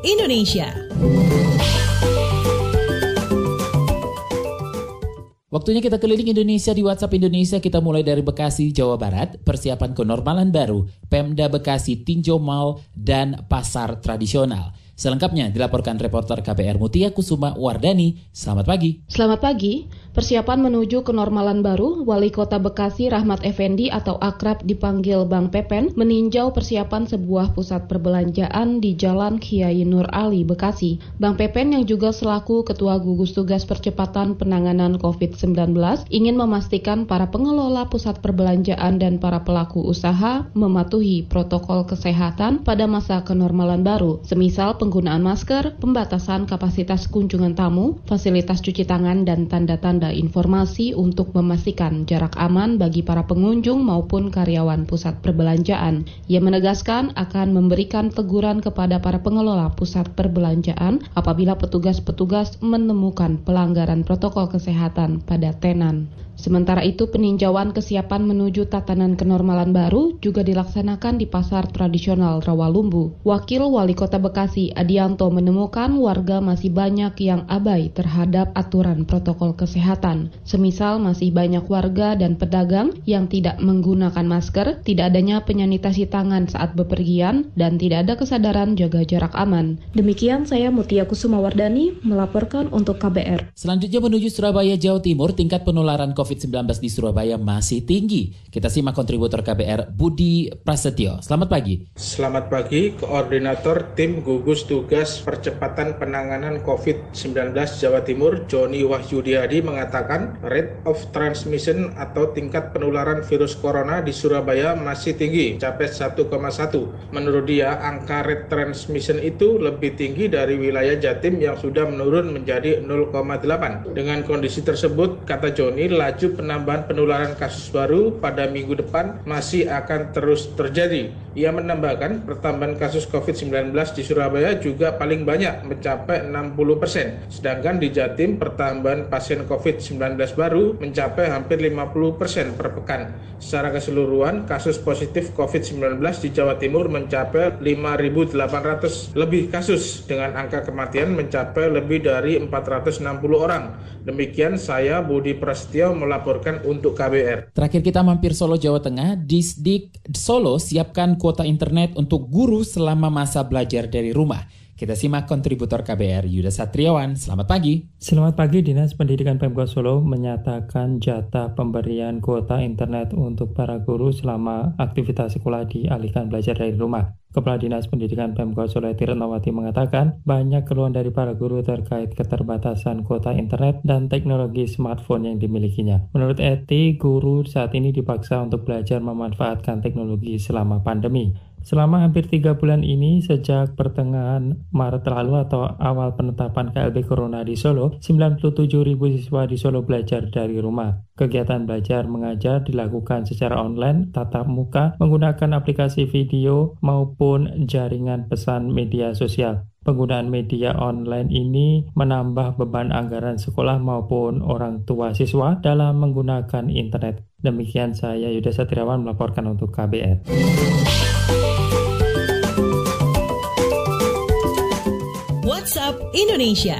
Indonesia. Waktunya kita keliling Indonesia di WhatsApp Indonesia. Kita mulai dari Bekasi, Jawa Barat. Persiapan kenormalan baru, Pemda Bekasi tinjau mal dan pasar tradisional. Selengkapnya dilaporkan reporter KBR Mutia Kusuma Wardani. Selamat pagi. Selamat pagi. Persiapan menuju kenormalan baru, Wali Kota Bekasi Rahmat Effendi atau akrab dipanggil Bang Pepen meninjau persiapan sebuah pusat perbelanjaan di Jalan Kiai Nur Ali, Bekasi. Bang Pepen yang juga selaku Ketua Gugus Tugas Percepatan Penanganan COVID-19 ingin memastikan para pengelola pusat perbelanjaan dan para pelaku usaha mematuhi protokol kesehatan pada masa kenormalan baru, semisal penggunaan masker, pembatasan kapasitas kunjungan tamu, fasilitas cuci tangan, dan tanda-tanda informasi untuk memastikan jarak aman bagi para pengunjung maupun karyawan pusat perbelanjaan. Ia menegaskan akan memberikan teguran kepada para pengelola pusat perbelanjaan apabila petugas-petugas menemukan pelanggaran protokol kesehatan pada tenan. Sementara itu, peninjauan kesiapan menuju tatanan kenormalan baru juga dilaksanakan di pasar tradisional Rawalumbu. Wakil Wali Kota Bekasi, Adianto, menemukan warga masih banyak yang abai terhadap aturan protokol kesehatan. Semisal masih banyak warga dan pedagang yang tidak menggunakan masker, tidak adanya penyanitasi tangan saat bepergian, dan tidak ada kesadaran jaga jarak aman. Demikian saya Mutia Kusumawardani melaporkan untuk KBR. Selanjutnya menuju Surabaya, Jawa Timur, tingkat penularan COVID COVID-19 di Surabaya masih tinggi. Kita simak kontributor KBR Budi Prasetyo. Selamat pagi. Selamat pagi, Koordinator Tim Gugus Tugas Percepatan Penanganan COVID-19 Jawa Timur, Joni Wahyudiadi mengatakan rate of transmission atau tingkat penularan virus corona di Surabaya masih tinggi, capai 1,1. Menurut dia, angka rate transmission itu lebih tinggi dari wilayah Jatim yang sudah menurun menjadi 0,8. Dengan kondisi tersebut, kata Joni, laju penambahan penularan kasus baru pada minggu depan masih akan terus terjadi. Ia menambahkan pertambahan kasus COVID-19 di Surabaya juga paling banyak mencapai 60 persen, sedangkan di Jatim pertambahan pasien COVID-19 baru mencapai hampir 50 persen per pekan. Secara keseluruhan, kasus positif COVID-19 di Jawa Timur mencapai 5.800 lebih kasus dengan angka kematian mencapai lebih dari 460 orang. Demikian saya Budi Prasetyo melaporkan untuk KBR. Terakhir kita mampir Solo, Jawa Tengah. Disdik Solo siapkan kuota internet untuk guru selama masa belajar dari rumah. Kita simak kontributor KBR Yuda Satriawan. Selamat pagi. Selamat pagi, Dinas Pendidikan Pemkot Solo menyatakan jatah pemberian kuota internet untuk para guru selama aktivitas sekolah dialihkan belajar dari rumah. Kepala Dinas Pendidikan Pemkot Solo Tirnawati mengatakan banyak keluhan dari para guru terkait keterbatasan kuota internet dan teknologi smartphone yang dimilikinya. Menurut Eti, guru saat ini dipaksa untuk belajar memanfaatkan teknologi selama pandemi. Selama hampir tiga bulan ini, sejak pertengahan Maret lalu atau awal penetapan KLB Corona di Solo, 97 ribu siswa di Solo belajar dari rumah. Kegiatan belajar mengajar dilakukan secara online, tatap muka, menggunakan aplikasi video maupun jaringan pesan media sosial. Penggunaan media online ini menambah beban anggaran sekolah maupun orang tua siswa dalam menggunakan internet. Demikian saya Yuda Satriawan melaporkan untuk KBR. WhatsApp Indonesia.